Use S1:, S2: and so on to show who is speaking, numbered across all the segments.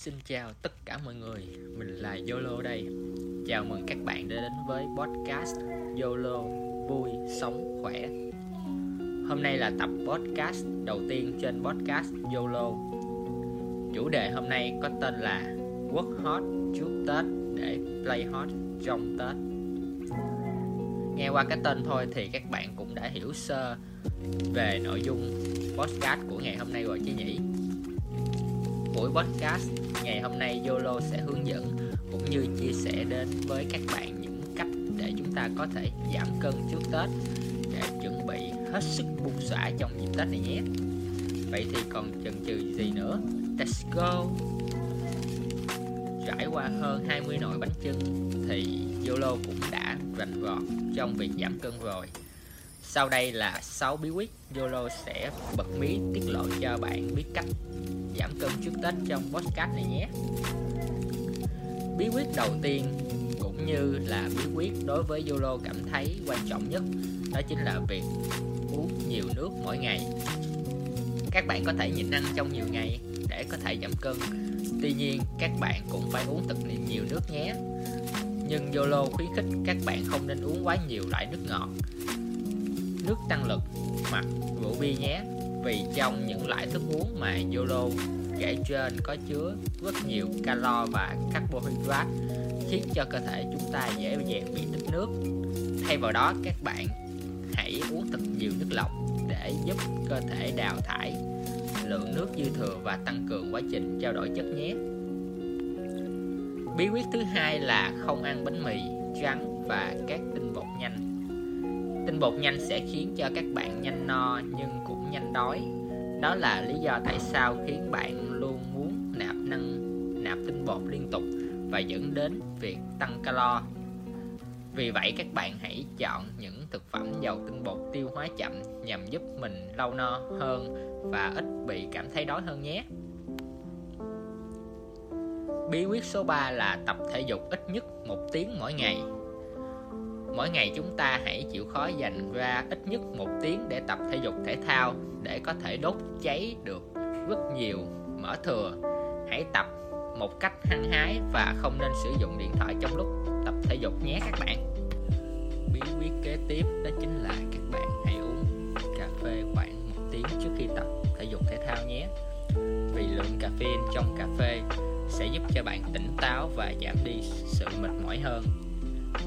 S1: Xin chào tất cả mọi người, mình là Yolo đây. Chào mừng các bạn đã đến với podcast Yolo vui sống khỏe. Hôm nay là tập podcast đầu tiên trên podcast Yolo. Chủ đề hôm nay có tên là Work hot trước Tết để play hot trong Tết. Nghe qua cái tên thôi thì các bạn cũng đã hiểu sơ về nội dung podcast của ngày hôm nay rồi chứ nhỉ? Buổi podcast ngày hôm nay Yolo sẽ hướng dẫn cũng như chia sẻ đến với các bạn những cách để chúng ta có thể giảm cân trước Tết để chuẩn bị hết sức bung xõa trong dịp Tết này nhé. Vậy thì còn chần chừ gì nữa? Let's go! Trải qua hơn 20 nồi bánh chưng, thì Yolo cũng đã rành rọt trong việc giảm cân rồi. Sau đây là 6 bí quyết. Yolo sẽ bật mí tiết lộ cho bạn biết cách giảm cân trước Tết trong podcast này nhé. Bí quyết đầu tiên cũng như là bí quyết đối với Yolo cảm thấy quan trọng nhất, đó chính là việc uống nhiều nước mỗi ngày. Các bạn có thể nhịn ăn trong nhiều ngày để có thể giảm cân. Tuy nhiên, các bạn cũng phải uống thật nhiều nước nhé. Nhưng Yolo khuyến khích các bạn không nên uống quá nhiều loại nước ngọt nước tăng lực hoặc rượu bia nhé. Vì trong những loại thức uống mà Yolo kể trên có chứa rất nhiều calo và carbohydrate, khiến cho cơ thể chúng ta dễ dàng bị tích nước. Thay vào đó, các bạn hãy uống thật nhiều nước lọc để giúp cơ thể đào thải lượng nước dư thừa và tăng cường quá trình trao đổi chất nhé. Bí quyết thứ hai là không ăn bánh mì, trắng và các tinh bột nhanh tinh bột nhanh sẽ khiến cho các bạn nhanh no nhưng cũng nhanh đói. Đó là lý do tại sao khiến bạn luôn muốn nạp năng, nạp tinh bột liên tục và dẫn đến việc tăng calo. Vì vậy, các bạn hãy chọn những thực phẩm giàu tinh bột tiêu hóa chậm nhằm giúp mình lâu no hơn và ít bị cảm thấy đói hơn nhé. Bí quyết số 3 là tập thể dục ít nhất một tiếng mỗi ngày mỗi ngày chúng ta hãy chịu khó dành ra ít nhất một tiếng để tập thể dục thể thao để có thể đốt cháy được rất nhiều mỡ thừa. Hãy tập một cách hăng hái và không nên sử dụng điện thoại trong lúc tập thể dục nhé các bạn. Bí quyết kế tiếp đó chính là các bạn hãy uống cà phê khoảng một tiếng trước khi tập thể dục thể thao nhé. Vì lượng caffeine trong cà phê sẽ giúp cho bạn tỉnh táo và giảm đi sự mệt mỏi hơn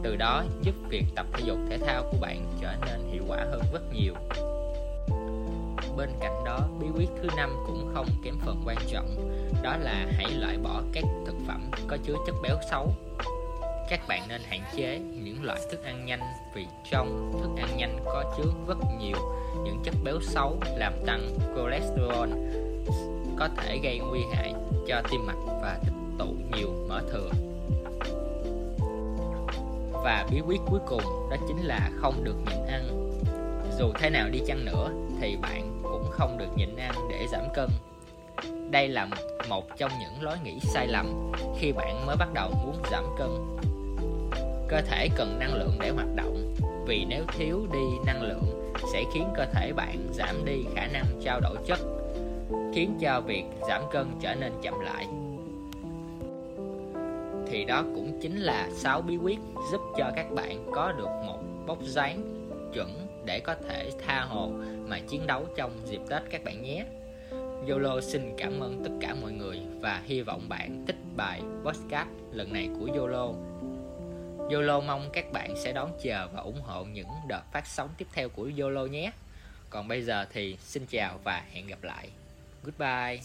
S1: từ đó giúp việc tập thể dục thể thao của bạn trở nên hiệu quả hơn rất nhiều. Bên cạnh đó, bí quyết thứ năm cũng không kém phần quan trọng, đó là hãy loại bỏ các thực phẩm có chứa chất béo xấu. Các bạn nên hạn chế những loại thức ăn nhanh vì trong thức ăn nhanh có chứa rất nhiều những chất béo xấu làm tăng cholesterol, có thể gây nguy hại cho tim mạch và tích tụ nhiều mỡ thừa và bí quyết cuối cùng đó chính là không được nhịn ăn. Dù thế nào đi chăng nữa thì bạn cũng không được nhịn ăn để giảm cân. Đây là một trong những lối nghĩ sai lầm khi bạn mới bắt đầu muốn giảm cân. Cơ thể cần năng lượng để hoạt động, vì nếu thiếu đi năng lượng sẽ khiến cơ thể bạn giảm đi khả năng trao đổi chất, khiến cho việc giảm cân trở nên chậm lại thì đó cũng chính là 6 bí quyết giúp cho các bạn có được một bốc dáng chuẩn để có thể tha hồ mà chiến đấu trong dịp Tết các bạn nhé. Yolo xin cảm ơn tất cả mọi người và hy vọng bạn thích bài podcast lần này của Yolo. Yolo mong các bạn sẽ đón chờ và ủng hộ những đợt phát sóng tiếp theo của Yolo nhé. Còn bây giờ thì xin chào và hẹn gặp lại. Goodbye.